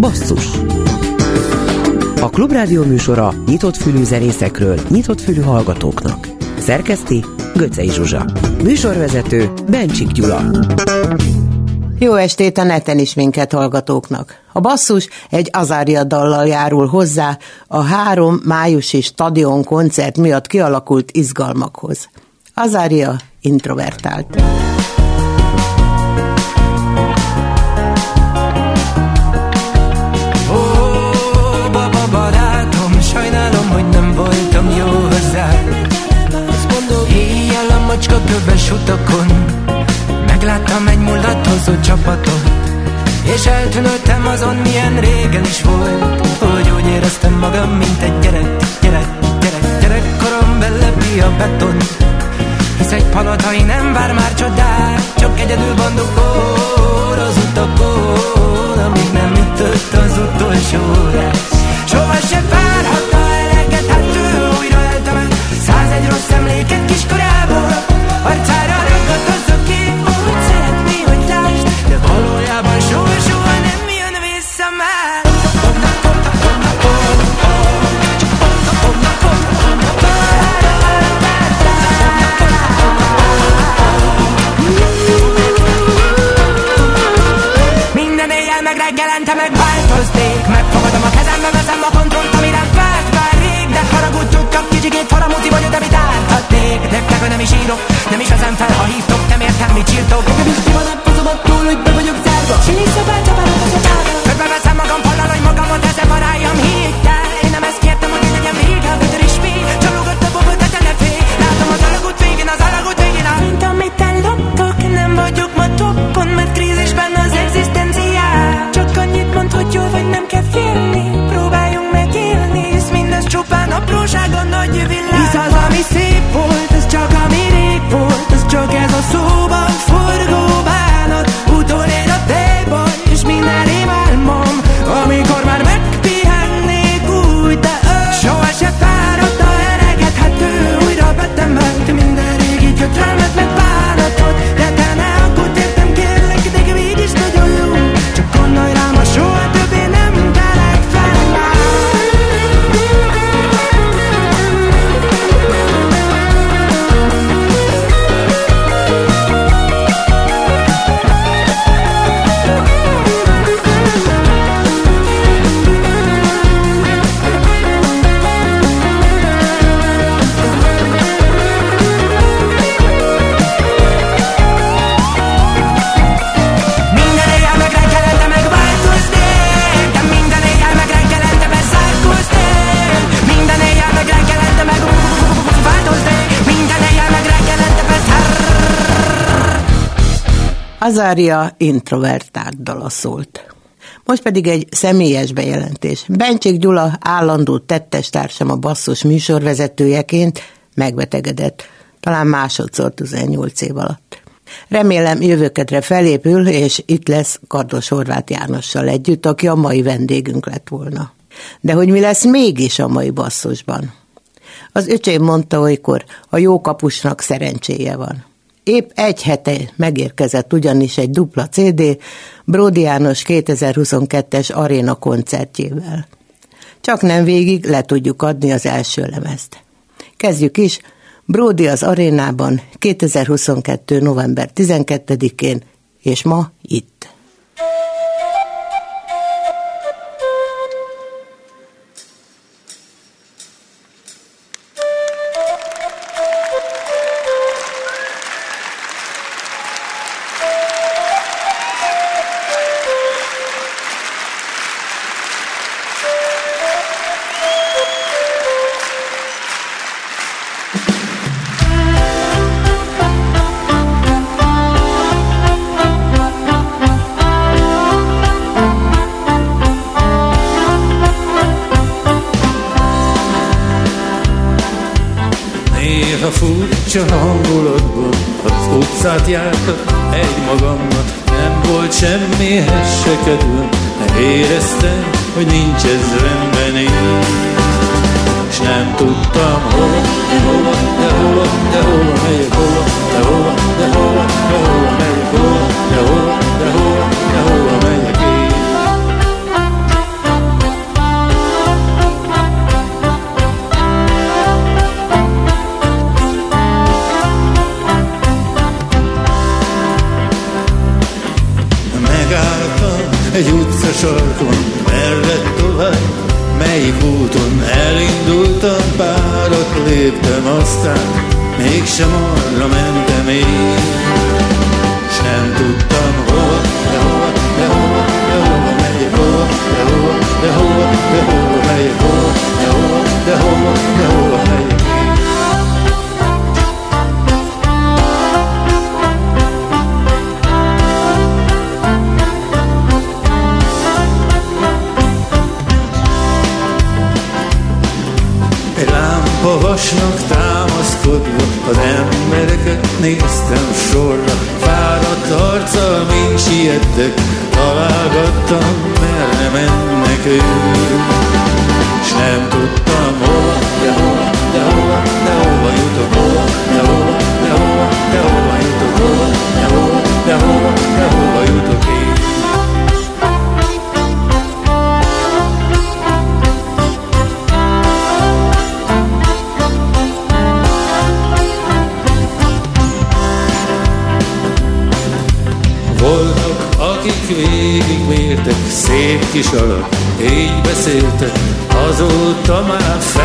Basszus A Klubrádió műsora nyitott fülű zenészekről, nyitott fülű hallgatóknak. Szerkeszti Göcej Zsuzsa. Műsorvezető Bencsik Gyula. Jó estét a neten is minket hallgatóknak. A basszus egy azária dallal járul hozzá a három májusi stadion koncert miatt kialakult izgalmakhoz. Azária introvertált. Macska köves utakon. Megláttam egy mulatozó csapatot És eltűnődtem azon, milyen régen is volt. Hogy úgy éreztem magam, mint egy gyerek, gyerek, gyerek Gyerekkorom belepi a beton. Hisz egy palotai nem vár már csodát Csak egyedül bandukor az utakon Amíg nem ütött az utolsó órás Soha se várhatta eleget, hát ő újra eltemet Százegy rossz emléket kiskorából Arcára a kép Úgy szeretné, hogy lásd De meg reggelente megváltoznék. Megfogadom a kezembe, veszem a kontrollt, ami várt már rég. De haragudtuk, csak kicsikét faramuti vagyok, amit árthatnék Azária introvertált dala szólt. Most pedig egy személyes bejelentés. Bencsik Gyula állandó tettes társam a basszus műsorvezetőjeként megbetegedett, talán másodszor 18 év alatt. Remélem jövőkedre felépül, és itt lesz Kardos Horváth Jánossal együtt, aki a mai vendégünk lett volna. De hogy mi lesz mégis a mai basszusban? Az öcsém mondta olykor, a jó kapusnak szerencséje van. Épp egy hete megérkezett ugyanis egy dupla CD Bródi János 2022-es aréna koncertjével. Csak nem végig le tudjuk adni az első lemezt. Kezdjük is, Bródi az arénában 2022. november 12-én, és ma itt.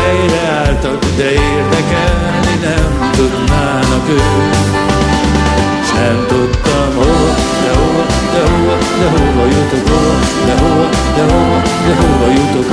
Már fejre álltak, de érdekelni nem tudnának ők. S nem tudtam hova, de hova, de hova, de hova jutok, hova, de hova, de hova, de hova jutok,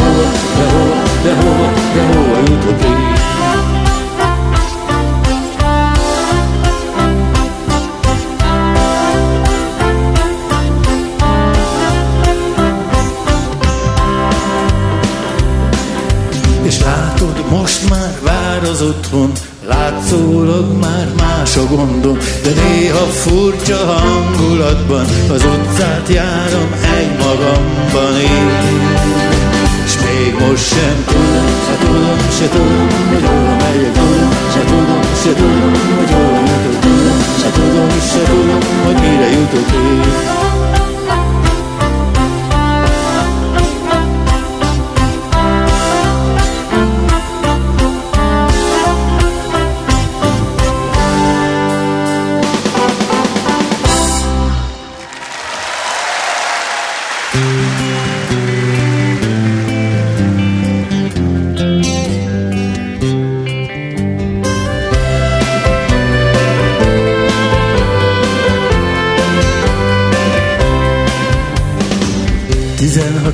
otthon, látszólag már más a gondom, de néha furcsa hangulatban az utcát járom egy magamban én. És még most sem tudom, se tudom, se tudom, hogy hova megyek, tudom, se tudom, se tudom, hogy hova jutok, tudom, se tudom, se tudom, hogy mire jutok én.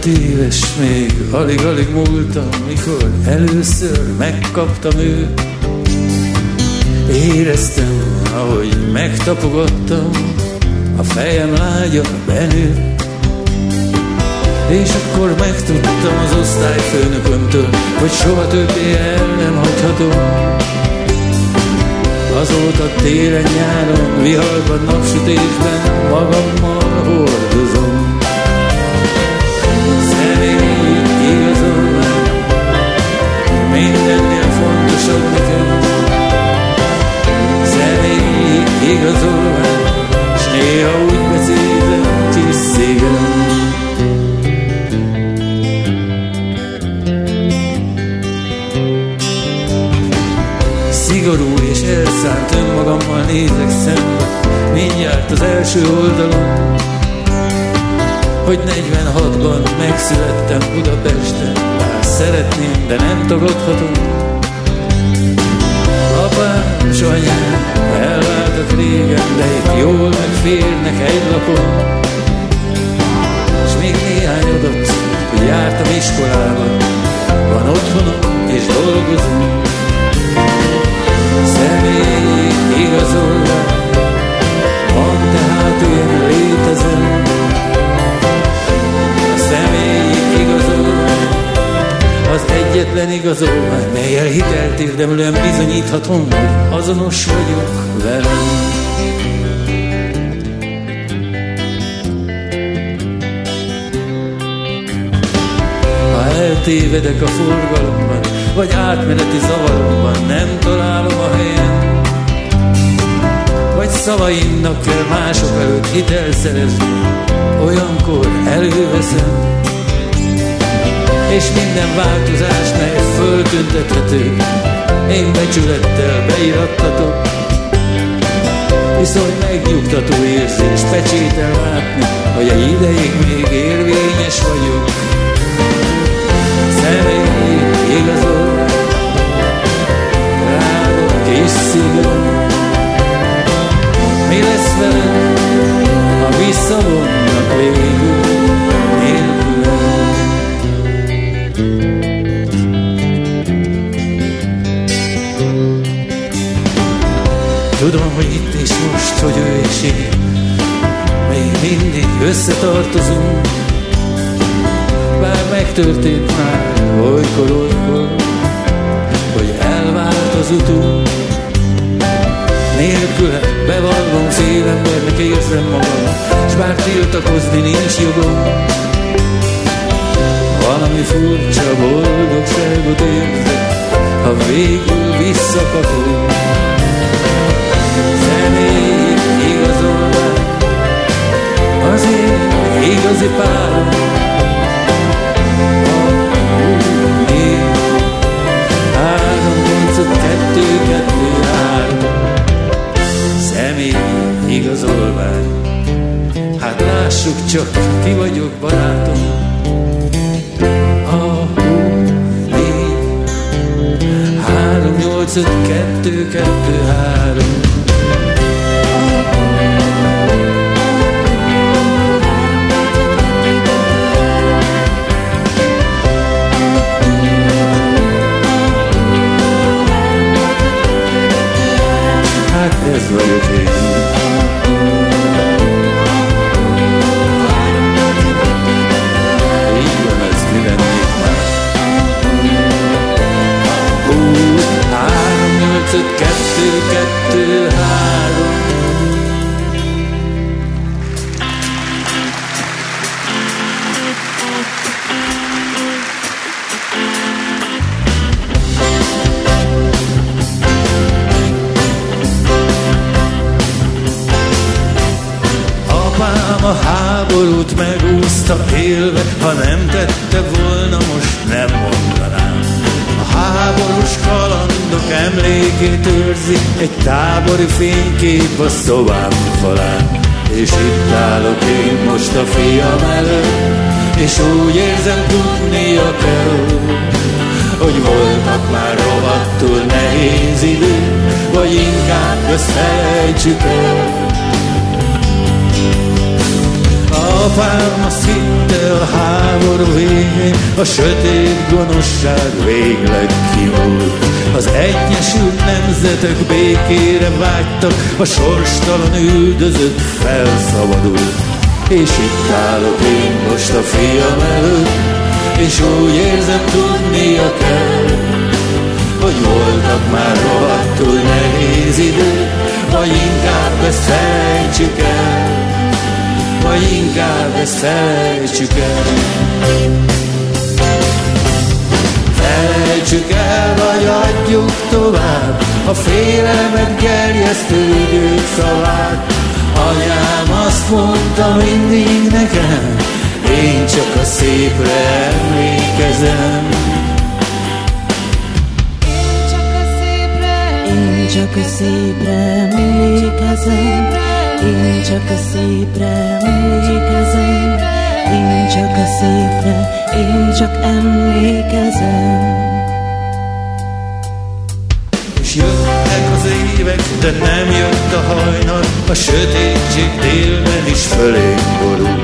Tizenhat éves még, alig-alig múltam, mikor először megkaptam őt. Éreztem, ahogy megtapogattam, a fejem lágya benőtt. És akkor megtudtam az osztályfőnökömtől, hogy soha többé el nem hagyhatom. Azóta télen-nyáron, viharban, napsütésben magammal hordozom. Igazolvány, s néha úgy beszélem, tisztégem. Szigorú és elszánt önmagammal nézek szembe, mindjárt az első oldalon, hogy 46-ban megszülettem Budapesten, bár szeretném, de nem tagadhatom. Apám és anyám elváltak régen, de itt jól megférnek egy lapon. És még néhány adat, hogy jártam iskolába, van otthonom és dolgozom. Személyi igazolvány, egyetlen igazolvány, melyel hitelt érdemlően bizonyíthatom, hogy azonos vagyok velem. Ha eltévedek a forgalomban, vagy átmeneti zavaromban, nem találom a helyen, vagy szavaimnak kell mások előtt hitel szerezni, olyankor előveszem, és minden változás mely föltüntethető. Én becsülettel beirattatok, viszont megnyugtató érzés pecsétel látni, hogy egy ideig még érvényes vagyok. Szemeig igazol, rádom kis szigor, mi lesz veled, ha visszavonnak végül? Tudom, hogy itt és most, hogy ő és én. Még mindig összetartozunk. Bár megtörtént már olykor, olykor Hogy elvált az utunk Nélküle bevallom fél embernek érzem magam S bár tiltakozni nincs jogom. Valami furcsa boldogságot érzek Ha végül visszakapom Zenéig igazolván az én igazi pár. Három, nyolc, kettő, kettő, három. Személy igazolvány. Hát lássuk csak, ki vagyok barátom. Három, nyolc, öt, kettő, kettő, három. Vágytak, a sorstalan üldözött felszabadult. És itt állok én most a fiam előtt, és úgy érzem tudnia kell, hogy voltak már rohadtul nehéz idő, vagy inkább ezt felejtsük el vagy inkább ezt felejtsük el. Felejtsük el, vagy adjuk tovább a félelmet gerjesztő idők szavát. Anyám azt mondta mindig nekem, én csak a szépre emlékezem. Én csak a szépre emlékezem, én csak a szépre emlékezem, én csak a szépre, én csak emlékezem. És jöttek az évek, de nem jött a hajnal, a sötétség délben is fölénk borul.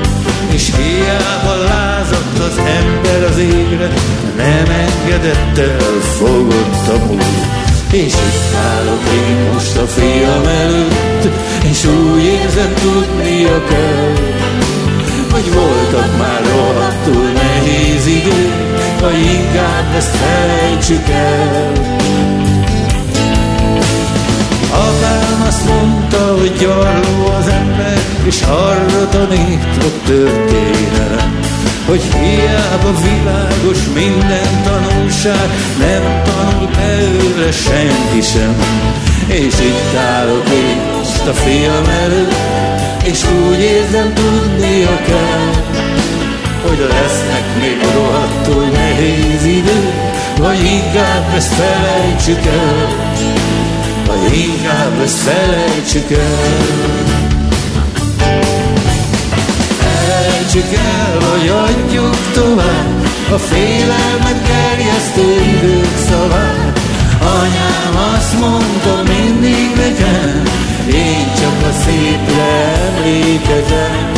És hiába lázadt az ember az égre, nem engedett el, fogott a múlt. És itt állok én most a fiam előtt, és úgy érzem tudnia kell, hogy voltak már rohadtul nehéz idő, vagy inkább ezt felejtsük el. Apám azt mondta, hogy gyarló az ember, és arra tanít a történelem, hogy hiába világos minden tanulság, nem tanul belőle senki sem. És itt állok én a fiam előtt, és úgy érzem tudnia kell, hogy lesznek még rohadtul nehéz idő, vagy inkább ezt felejtsük el, vagy inkább ezt felejtsük el. Felejtsük el, vagy adjuk tovább a félelmet gerjesztő idők szavát. Anyám azt mondta mindig nekem, én csak a szépre emlékezem.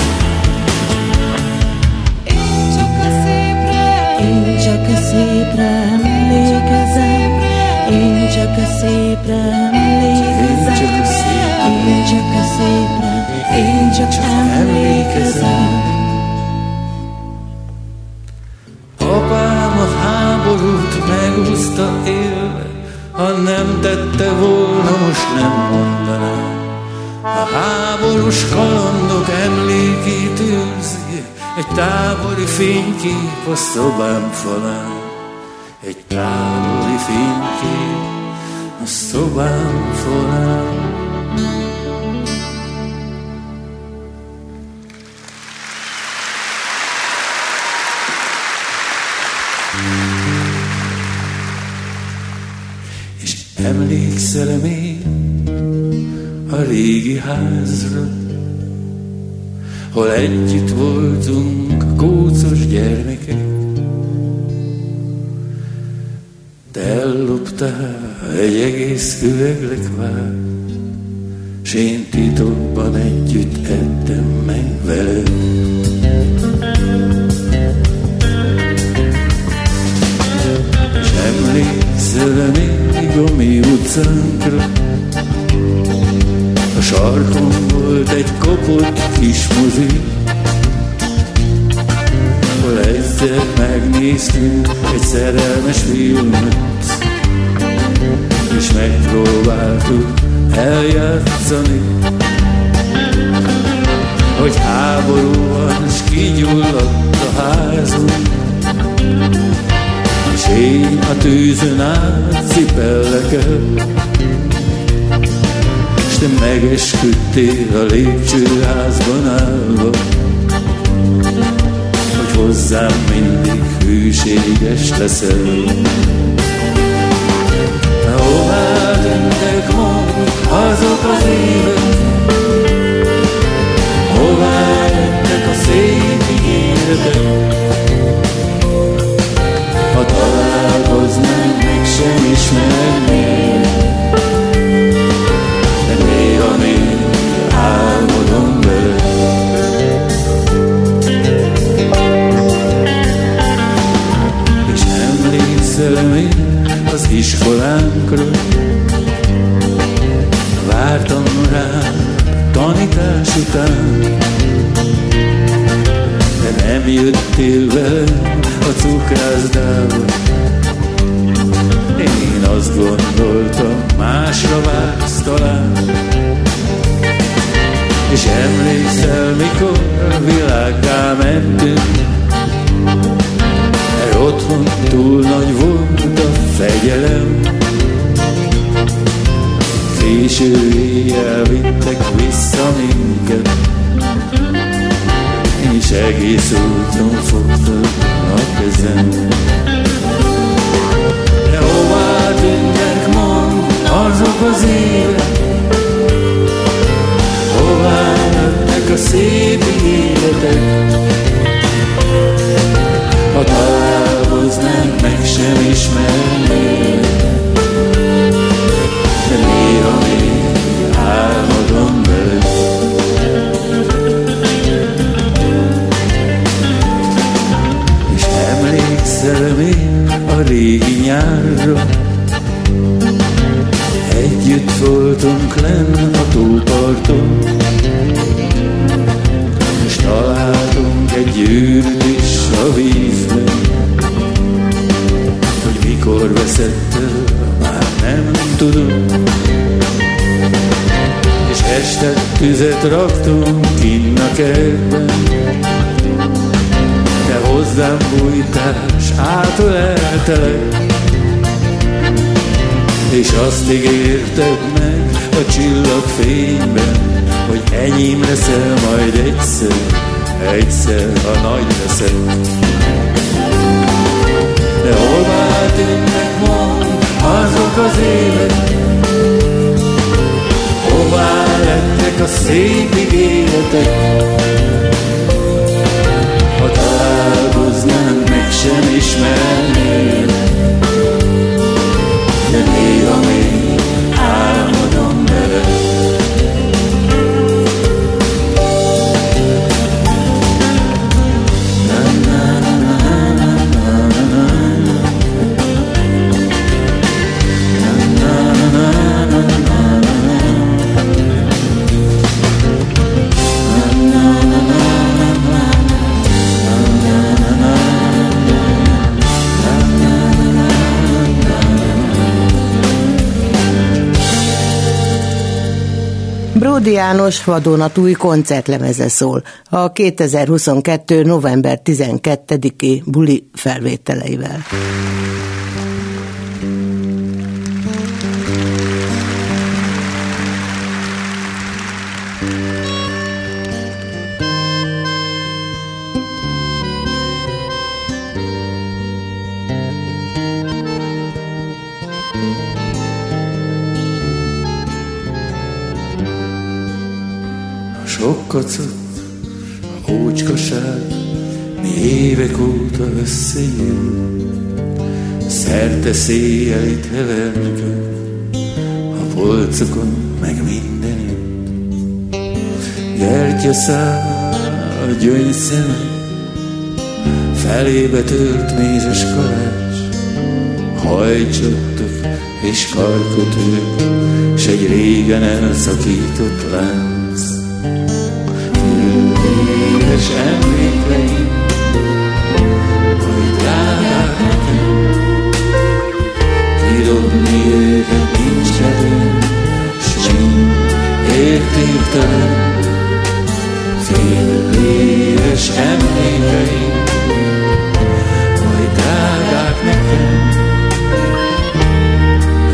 Én csak a szépre Én csak a szépre emlékezem. Én csak a szépre emlékezem. Én csak a szépre Én csak emlékezem. Apám a háborút megúszta én ha nem tette volna, most nem mondanám. A háborús kalandok emlékét őrzi, egy távoli fénykép a szobám falán. Egy távoli fénykép a szobám falán. Emlékszel még a régi házra, hol együtt voltunk kócos gyermekek. Te elloptál egy egész üveglekvár, s én titokban együtt ettem meg veled. És emlékszel még a mi utcánkra, a sarkon volt egy kopott kis mozi, ahol egyszer megnéztünk egy szerelmes filmet, és megpróbáltuk eljátszani, hogy háború van, és kigyulladt a házunk, és én a tűzön át cipellek el, és te megesküdtél a lépcsőházban állva, hogy hozzám mindig hűséges leszel. Hová tűntek mond azok az évek, hová lettek a szép ígéretek, találkoznánk, meg sem ismernék. De az iskolánkra, vártam rá tanítás után, de nem jöttél velem és egész úton te hozzám bújtál, s átöleltelek, és azt ígérted meg a csillagfényben, hogy enyém leszel majd egyszer, egyszer, ha nagy leszel. De hová tűnnek mond azok az évek, hová lettek a szép ígéretek, találkoznánk, meg sem ismernél, de néha Bódi János vadonatúj koncertlemeze szól a 2022. november 12-i buli felvételeivel. Sok kacat, a ócskaság, mi évek óta összejön. Szerte széjjelit hevernek a polcokon, meg mindenütt. Gyertyaszál, a gyöngyszeme, felébe tört mézes kalács, hajcsottak és karkötők, s egy régen elszakított lánc. Édes emlékeim, hogy drágák nekem, kidobni őket nincs erőm, s mind értéktelen. Fél éves emlékeim, hogy drágák nekem,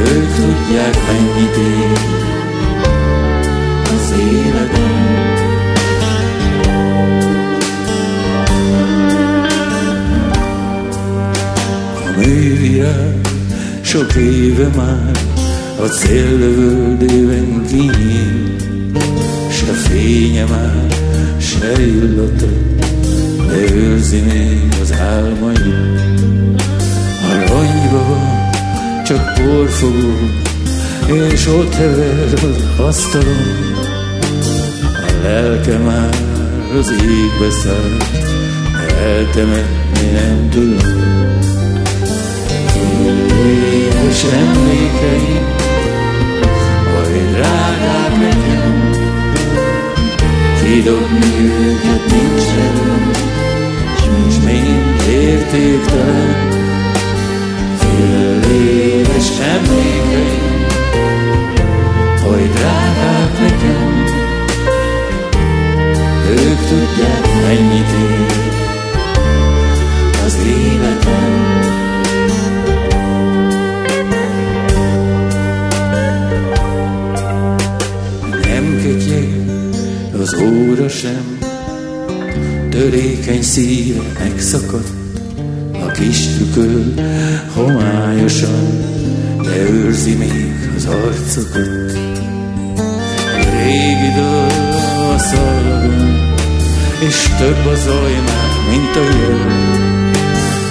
ők tudják mennyit ér művirág sok éve már a céllövöldében kinyíl, se fénye már, se illata, de őrzi még az álmait. A rongyba van csak porfogó, és ott hever az asztalon. A lelke már az égbe szállt, eltemetni nem tudom. És emlékeim, hogy drágák nekem, kidobni őket nincs erőm, és mind értéktelen. Fél éves emlékeim, hogy drágák nekem, ők tudják mennyit ér sem, törékeny szíve megszakadt, a kis tükör homályosan, de őrzi még az arcokat. Régi dal a szalagon, és több a zaj már, mint a jel,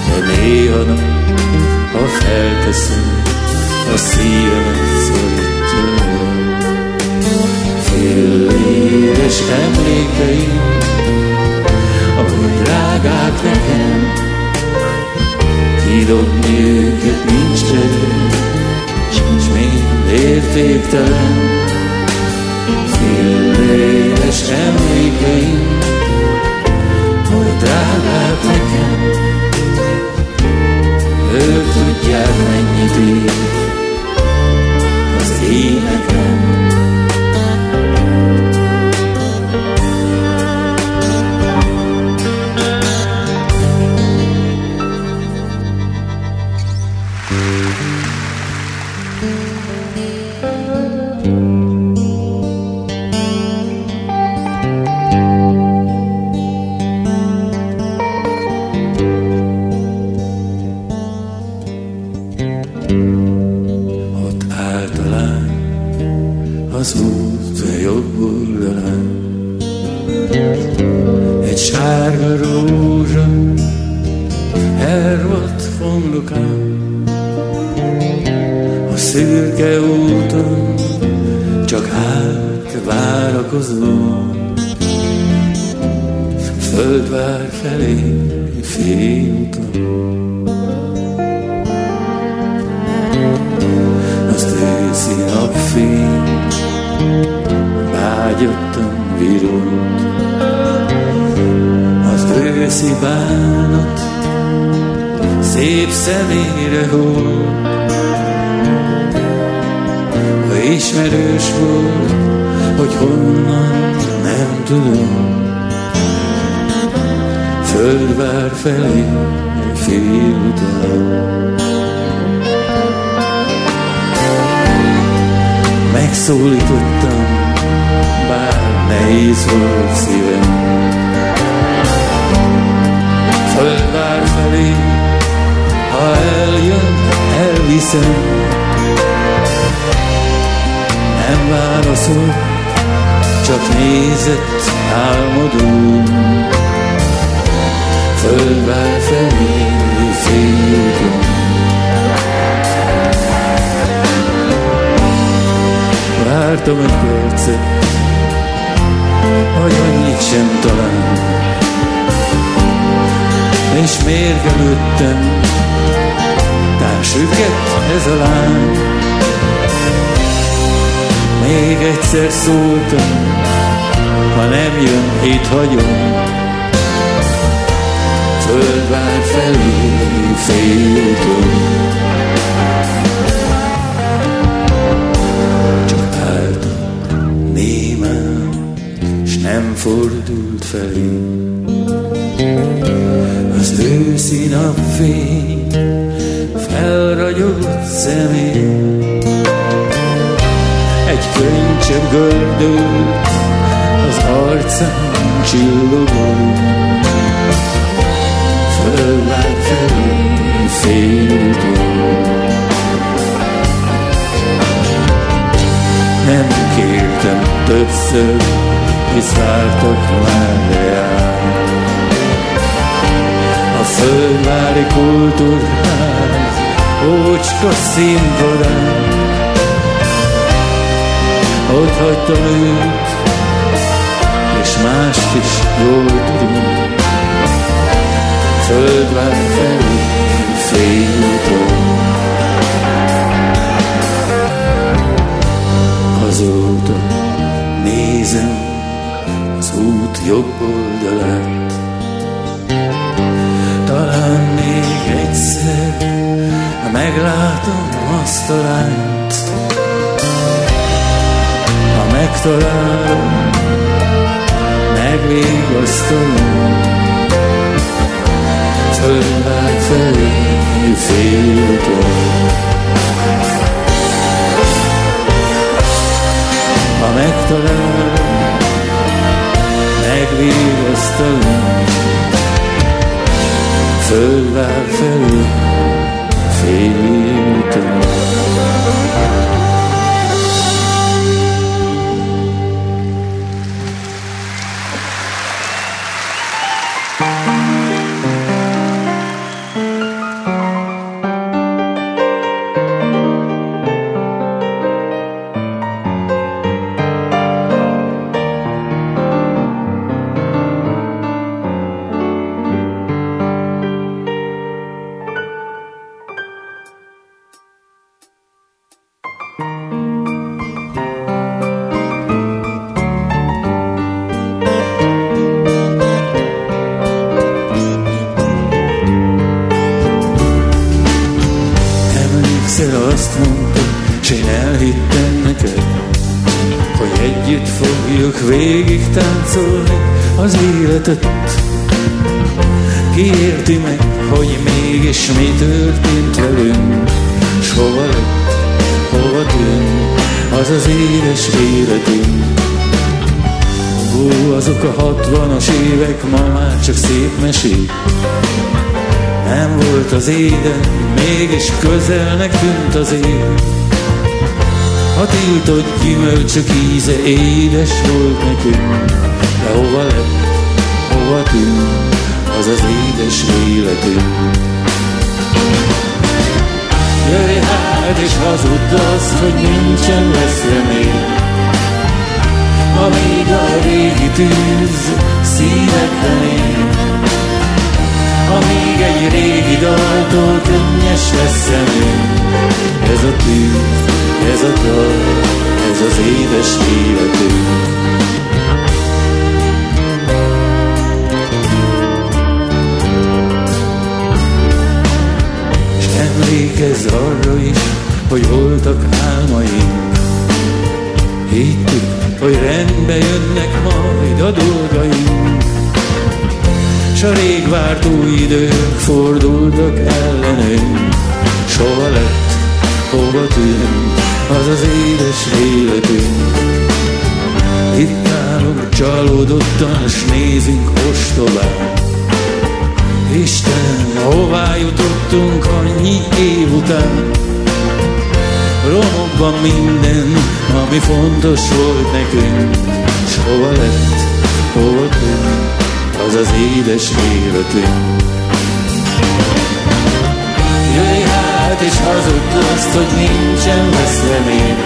de néha nap, ha felteszem, a szívemet szorítja el. Éves emlékeim, ahogy drágák nekem, kidobni őket nincs erő, sincs mind értéktelen. Fél éves emlékeim, hogy drágák nekem, ők tudják mennyit ér az énekem. Nem válaszol, csak nézett álmodó. Földvár felé, félúton. Vártam egy percet, hogy annyit sem talán. És mérgelődtem, társüket ez a lány. Még egyszer szóltam, ha nem jön, itt hagyom. Földvár felé félúton. Csak álltam némán, s nem fordult felé. Az őszi napfény felragyott szemén. Egy könycsebb gördült az arcán csillogó. Fölvár felé félúton. Nem kértem többször, hisz vártak már reál. A fölvári kultúrház, ócska színpadán. Ott hagytam őt, és mást is jól tudunk. Földvár felé félúton. Azóta nézem az út jobb oldalát. Talán még egyszer meglátom azt a lányt. Megtalálom, megvigasztalom. Földvár felé félúton. Ha megtalálom, megvigasztalom, földvár felé, félúton. Együtt fogjuk végig táncolni az életet. Ki érti meg, hogy mégis mi történt velünk, s hova lett, hova tűnt az az édes életünk. Hú, azok a hatvanas évek ma már csak szép mesék, nem volt az éden, mégis közelnek tűnt az ég. A tiltott gyümölcsök íze édes volt nekünk, de hova lett, hova tűnt az az édes életünk. Jöjj hát és hazudd azt, hogy nincsen lesz remény, amíg a régi tűz szívekben Amíg egy régi daltól könnyes lesz szemünk. Ez a tűz, ez a dal, ez az édes életünk. S emlékezz arra is, hogy voltak álmaink. Hittük, hogy rendbe jönnek majd a dolgaink. S a rég vártó idők fordultak ellenünk, Soha lett, hova tűnt az az édes életünk. Itt állunk csalódottan, s nézünk ostobán. Isten, hová jutottunk annyi év után? Romokban minden, ami fontos volt nekünk, s hova lett, hova tűnt az az édes életünk. Jöjj hát és hazudd azt, hogy nincsen lesz remény,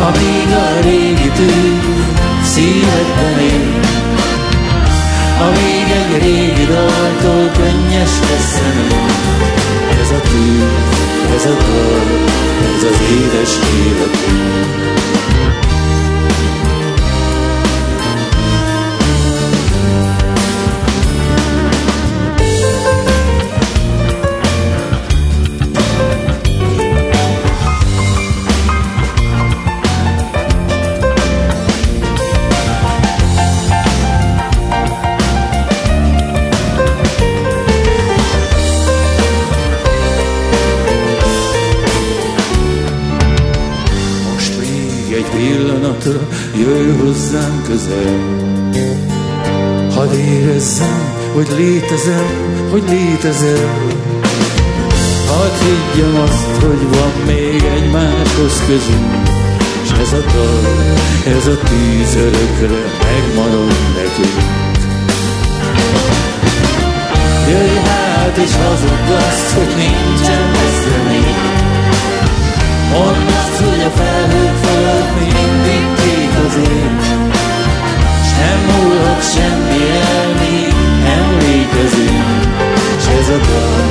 amíg a régi tűz szívedben él. Amíg egy régi daltól könnyes lesz ez a tűz, ez a dal, ez az édes életünk. Jöjj hozzám közel. Hadd érezzem, hogy létezem, hogy létezel. Hadd higgyem azt, hogy van még egymáshoz közünk, és ez a dal, ez a tíz örökre megmarad nekünk. Jöjj hát és hazudd azt, hogy nincsen lesz remény, Mondd azt, hogy a felhők fölött még kék az ég, S nem múlhat semmi el, még emlékezünk. S ez a dal,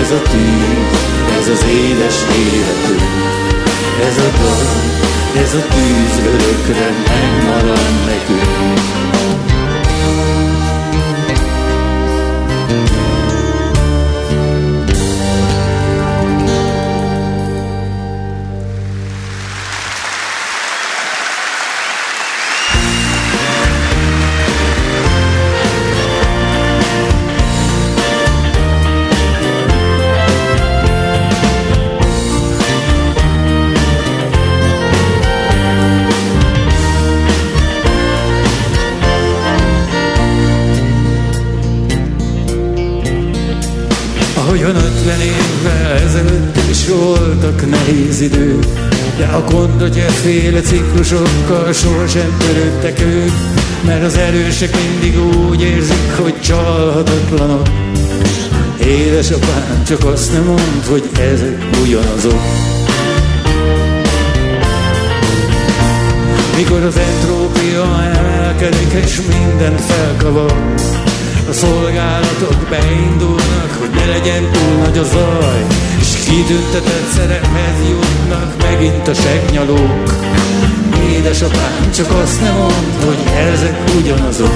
ez a tűz, ez az édes életünk. Ez a dal, ez a tűz örökre megmarad nekünk. Nehéz idő, de a féle ciklusokkal sohasem törődtek ők, mert az erősek mindig úgy érzik, hogy csalhatatlanok. Édesapám csak azt nem mond, hogy ezek ugyanazok. Mikor az entrópia emelkedik és minden felkavar, a szolgálatok beindulnak, hogy ne legyen túl nagy a zaj, Kitüntetett szerephez jutnak megint a segnyalók. Édesapám, csak azt nem mond, hogy ezek ugyanazok.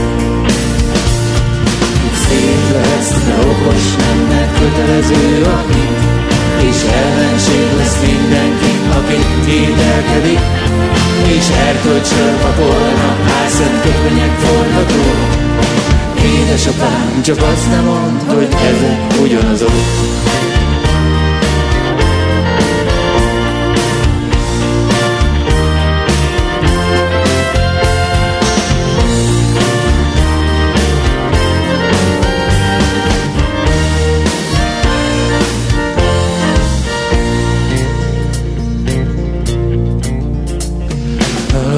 Szép lehetsz, de okos nem, mert kötelező a és ellenség lesz mindenki, aki kételkedik, és erkölcsről papolnak, csak azt nem mond, hogy ezek ugyanazok.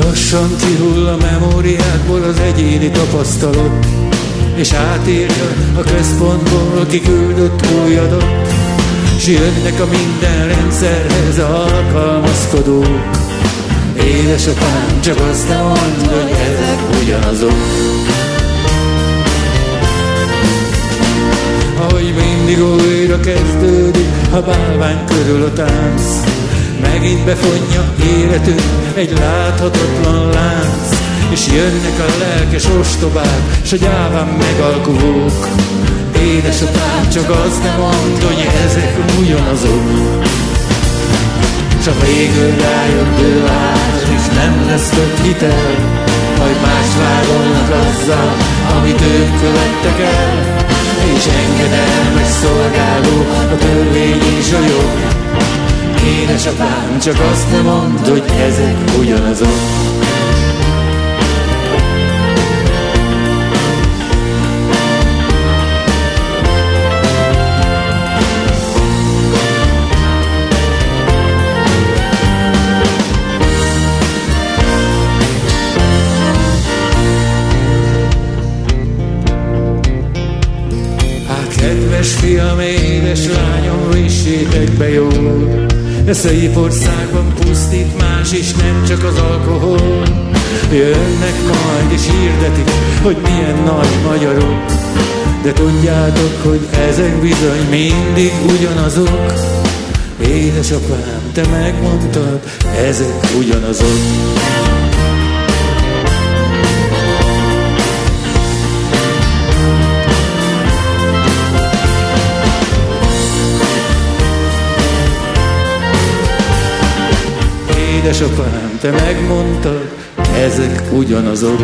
Lassan kihull a memóriákból az egyéni tapasztalat, és átírja a központból kiküldött új adat, s jönnek a minden rendszerhez alkalmazkodók. Édesapám, csak azt nem mondd, hogy ezek ugyanazok. Ahogy mindig újra kezdődik, a bálvány körül a tánc, Megint befonja életünk egy láthatatlan lánc, és jönnek a lelkes ostobák, s a gyáván megalkuvók. Édesapám, csak az nem mond, hogy ezek ugyanazok. Csak végül rájött ő át, és nem lesz több hitel, majd más vádolnak azzal, amit ők követtek el, és engedelmes szolgáló a törvény és a jog. Édesapám, csak azt nem mondd, hogy ezek ugyanazok. A szép országban pusztít más is, nem csak az alkohol. Jönnek majd és hirdetik, hogy milyen nagy magyarok. De tudjátok, hogy ezek bizony mindig ugyanazok. Édesapám, te megmondtad, ezek ugyanazok. Édesapám, te megmondtad, ezek ugyanazok.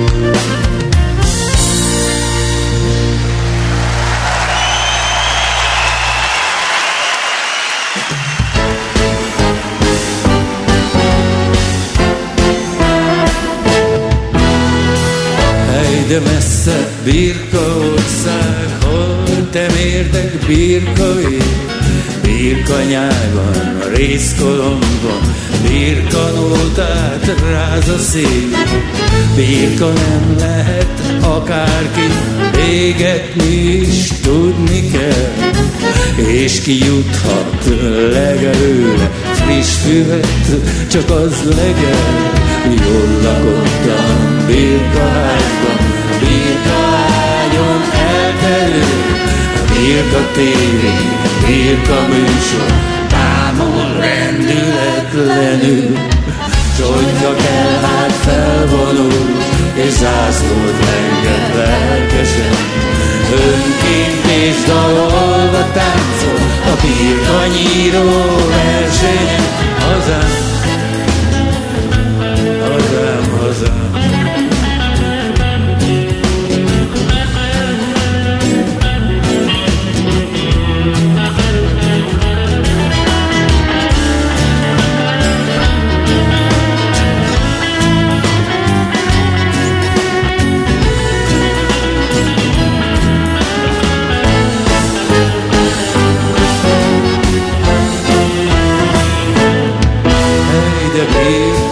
Hely, de messze birka ország, hol te mérdek birkai, birka nyágon, részkolomban, birka nótát ráz a szél. Birka nem lehet akárki, égetni is tudni kell, és ki juthat legelőle friss füvet, csak az legel, jól lakottam birka házban, birka ágyon elterül, birka tévé, birka műsor, támol rendületlenül, s hogyha kell, hát felvonul, és zászlót lenget lelkesen. Önként és dalolva táncol, a birka nyíró versenyen, hazám,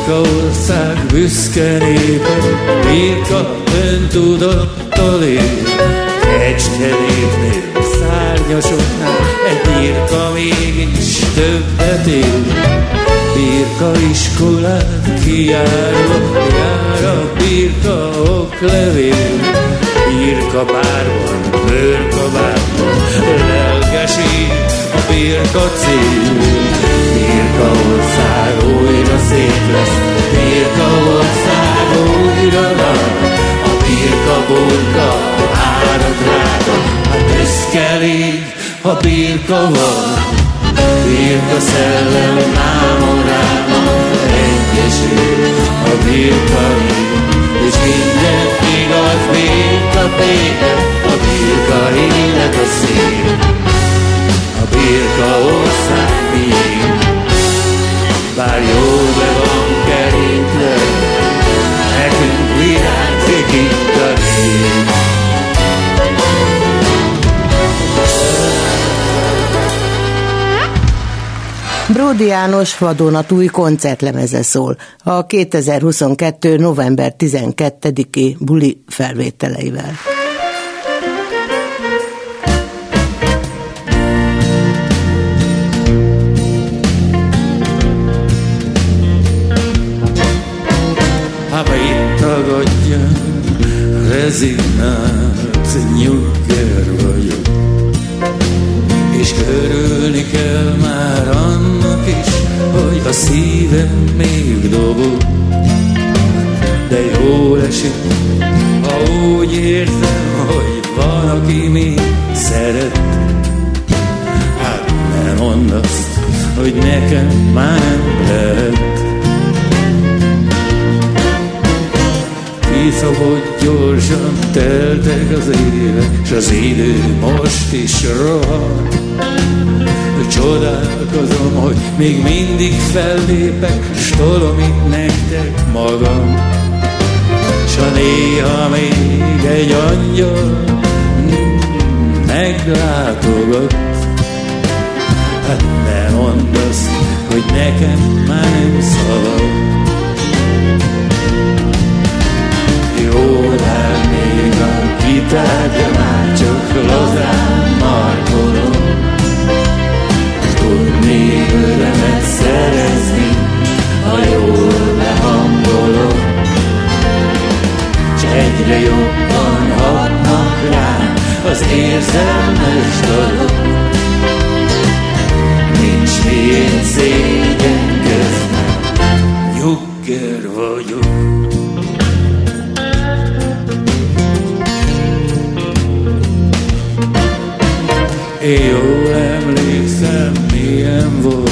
birka ország büszke népe, birka öntudattal él. Kecskerétnél, szárnyasoknál, egy birka mégis többet él. Birka iskolát kijárva, jár a birka oklevél. Birka bárban, bőrka bárban, lelkesít a birka cél. Birka ország újra szép lesz, birka ország újra nagy. A birka burka, árad rága, hát büszke légy, ha birka van. Birka szellem, mámoráma, egyesül a birka és minden igaz, birka béke, a birka élet a szép. Birka ország miénk, bár jó be van kerítve, nekünk virágzik itt a rég. Bródi János vadonatúj koncertlemeze szól a 2022. november 12-i buli felvételeivel. Itt tagadja, rezignált nyugger vagyok. És örülni kell már annak is, hogy a szívem még dobog. De jól esik, ha úgy érzem, hogy van, aki még szeret. Hát nem mondd azt, hogy nekem már nem lehet. Hisz, ahogy gyorsan teltek az évek, s az idő most is rohan. Csodálkozom, hogy még mindig fellépek, s tolom itt nektek magam. S ha néha még egy angyal meglátogat, hát ne mondd azt, hogy nekem már nem szabad. Jó lennék, ha kitárgya már csak lazán markolom, tudnék örömet szerezni, ha jól behangolom. S egyre jobban hatnak rám az érzelmes dalok. Nincs miért szégyenkeznem, nyugger vagyok. Én jól emlékszem, milyen volt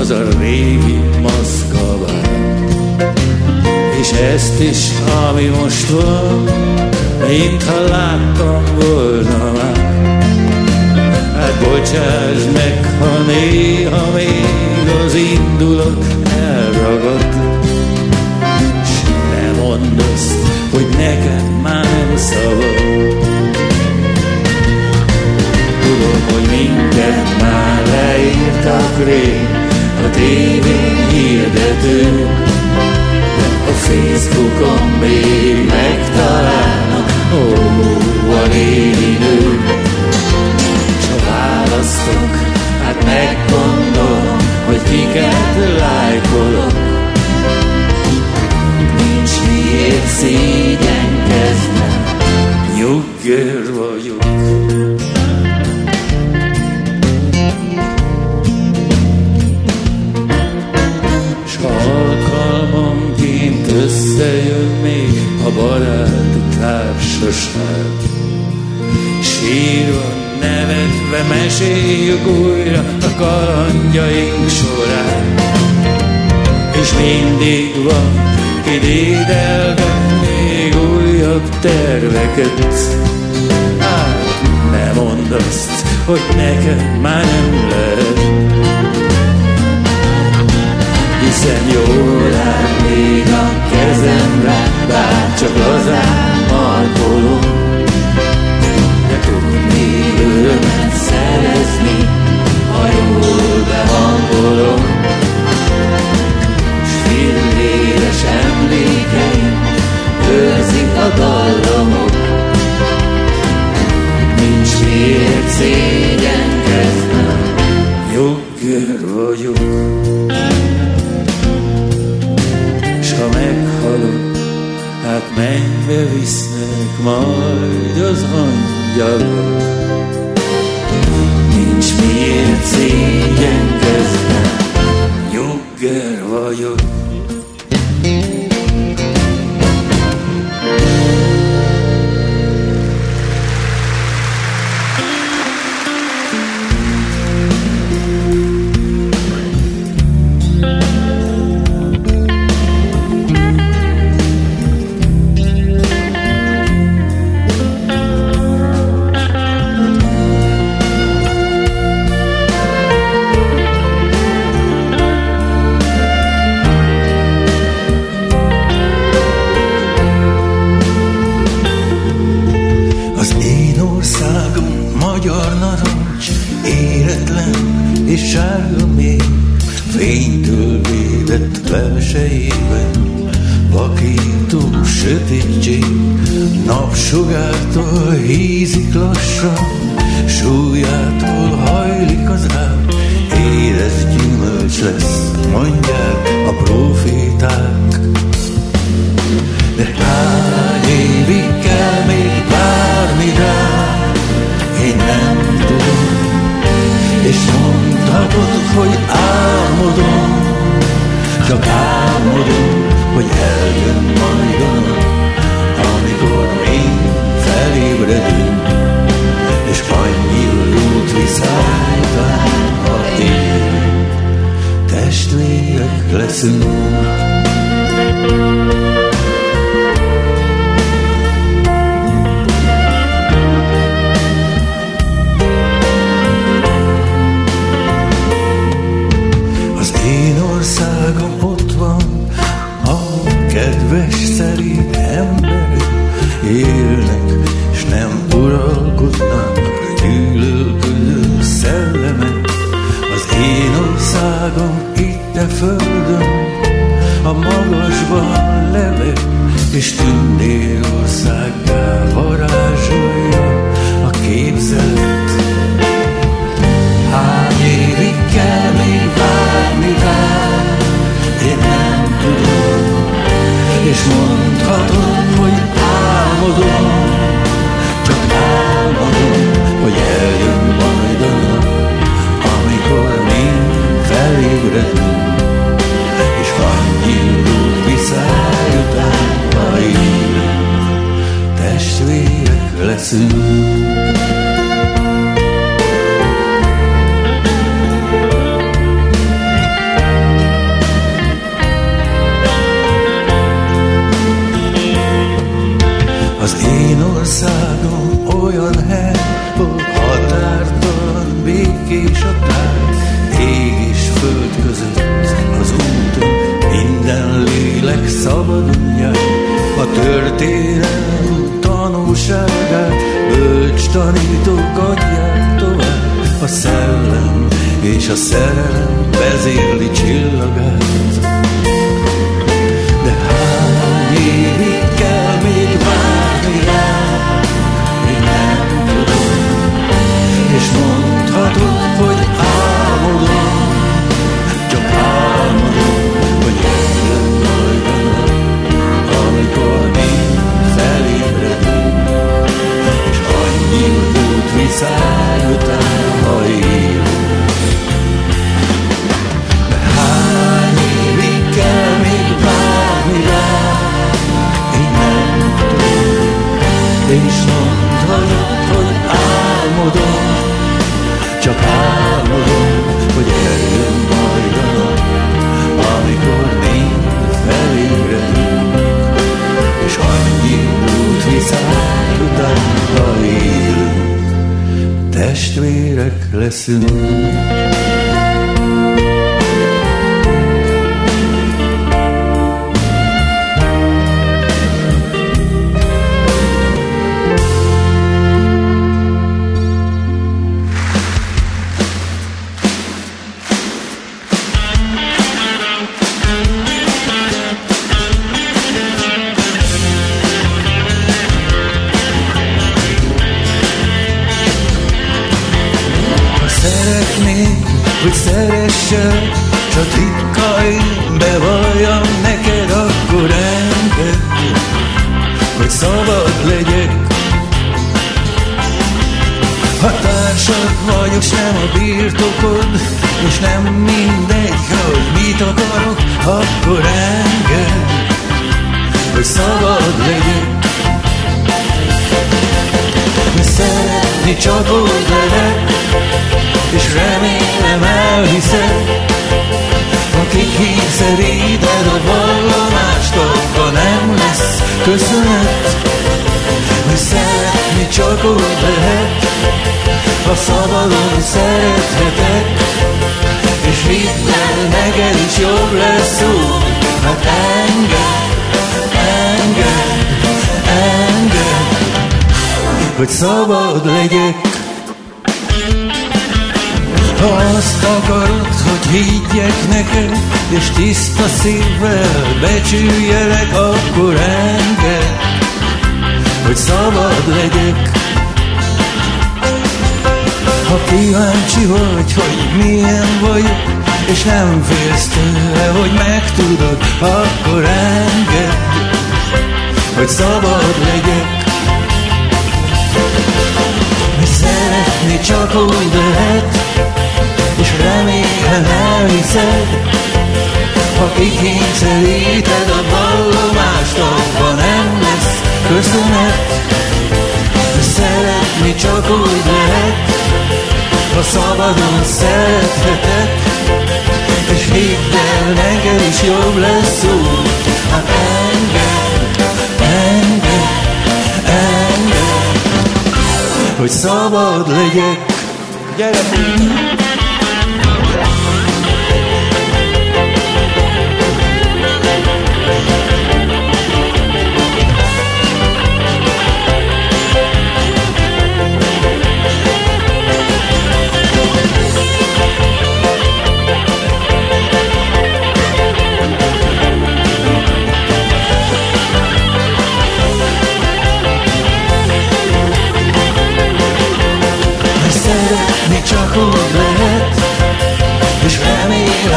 az a régi maszkabár. És ezt is, ami most van, mintha láttam volna már. Hát bocsáss meg, ha néha még az indulat elragad. S ne mondd azt, hogy nekem már nem szabad. Hogy minket már leírtak rég a tévén hirdetők, de a Facebookon még megtalálnak, ó, a néni nők. S ha választok, hát meggondolom, hogy kiket lájkolok. Nincs miért szégyenkeznem, baráti társaság, Sírva, nevetve meséljük újra a kalandjaink során. És mindig van, ki dédelget még újabb terveket. Hát ne mondd azt, hogy nekem már nem lehet. Hiszen jól áll még a kezembe, bár csak lazán markolom. De tudni örömet szerezni, ha jól behangolom. S filléres emlékeim őrzik a dallamok. Nincs miért szégyenkeznem, nyugger vagyok. Mennybe visznek majd az angyalok. Nincs miért szégyenkeznem, nyugger vagyok. országom ott van, a kedves szerint emberek élnek, és nem uralkodnak, gyűlölködő szellemek. Az én országom itt a földön, a magasban leveg, és tündérországgá varázsolja a képzelet. Felébredünk, és annyi út visszajután, ha élünk, testvérek. És úgy lehet, és remélem elhiszed, ha kikényszeríted a vallomást, abban nem lesz köszönet, hogy szeretni csak úgy lehet, ha szabadon szerethetek, és hidd el, neked is jobb lesz úgy, hát engedd, hogy szabad legyek. Ha azt akarod, hogy higgyek neked, és tiszta szívvel becsüljelek, akkor engedd, hogy szabad legyek. Ha kíváncsi vagy, hogy milyen vagyok, és nem félsz tőle, hogy megtudod, akkor engedd, hogy szabad legyek. Mert szeretni csak úgy lehet, és remélem elhiszed, ha kikényszeríted a vallomást, abban nem lesz köszönet. De szeretni csak úgy lehet, ha szabadon szerethetek, és hidd el, neked is jobb lesz úgy, hát engedd, hogy szabad legyek. Gyere,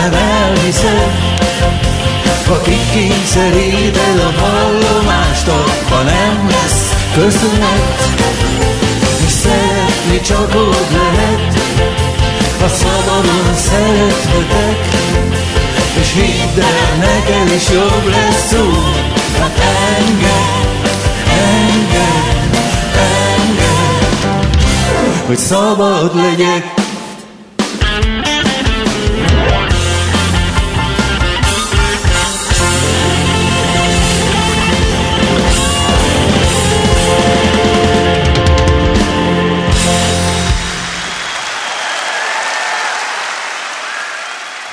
remélem elhiszed, ha kikényszeríted a vallomást, abban nem lesz köszönet, és szeretni csak úgy lehet, ha szabadon szerethetek, és hidd el, neked is jobb lesz úgy, hát engedd, engedd, hogy szabad legyek.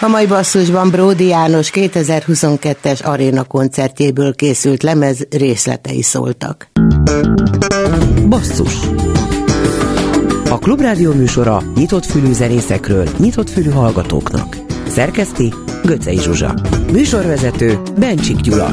A mai basszusban Bródi János 2022-es aréna koncertjéből készült lemez részletei szóltak. Basszus A Klubrádió műsora nyitott fülű zenészekről, nyitott fülű hallgatóknak. Szerkeszti Göcej Zsuzsa. Műsorvezető Bencsik Gyula.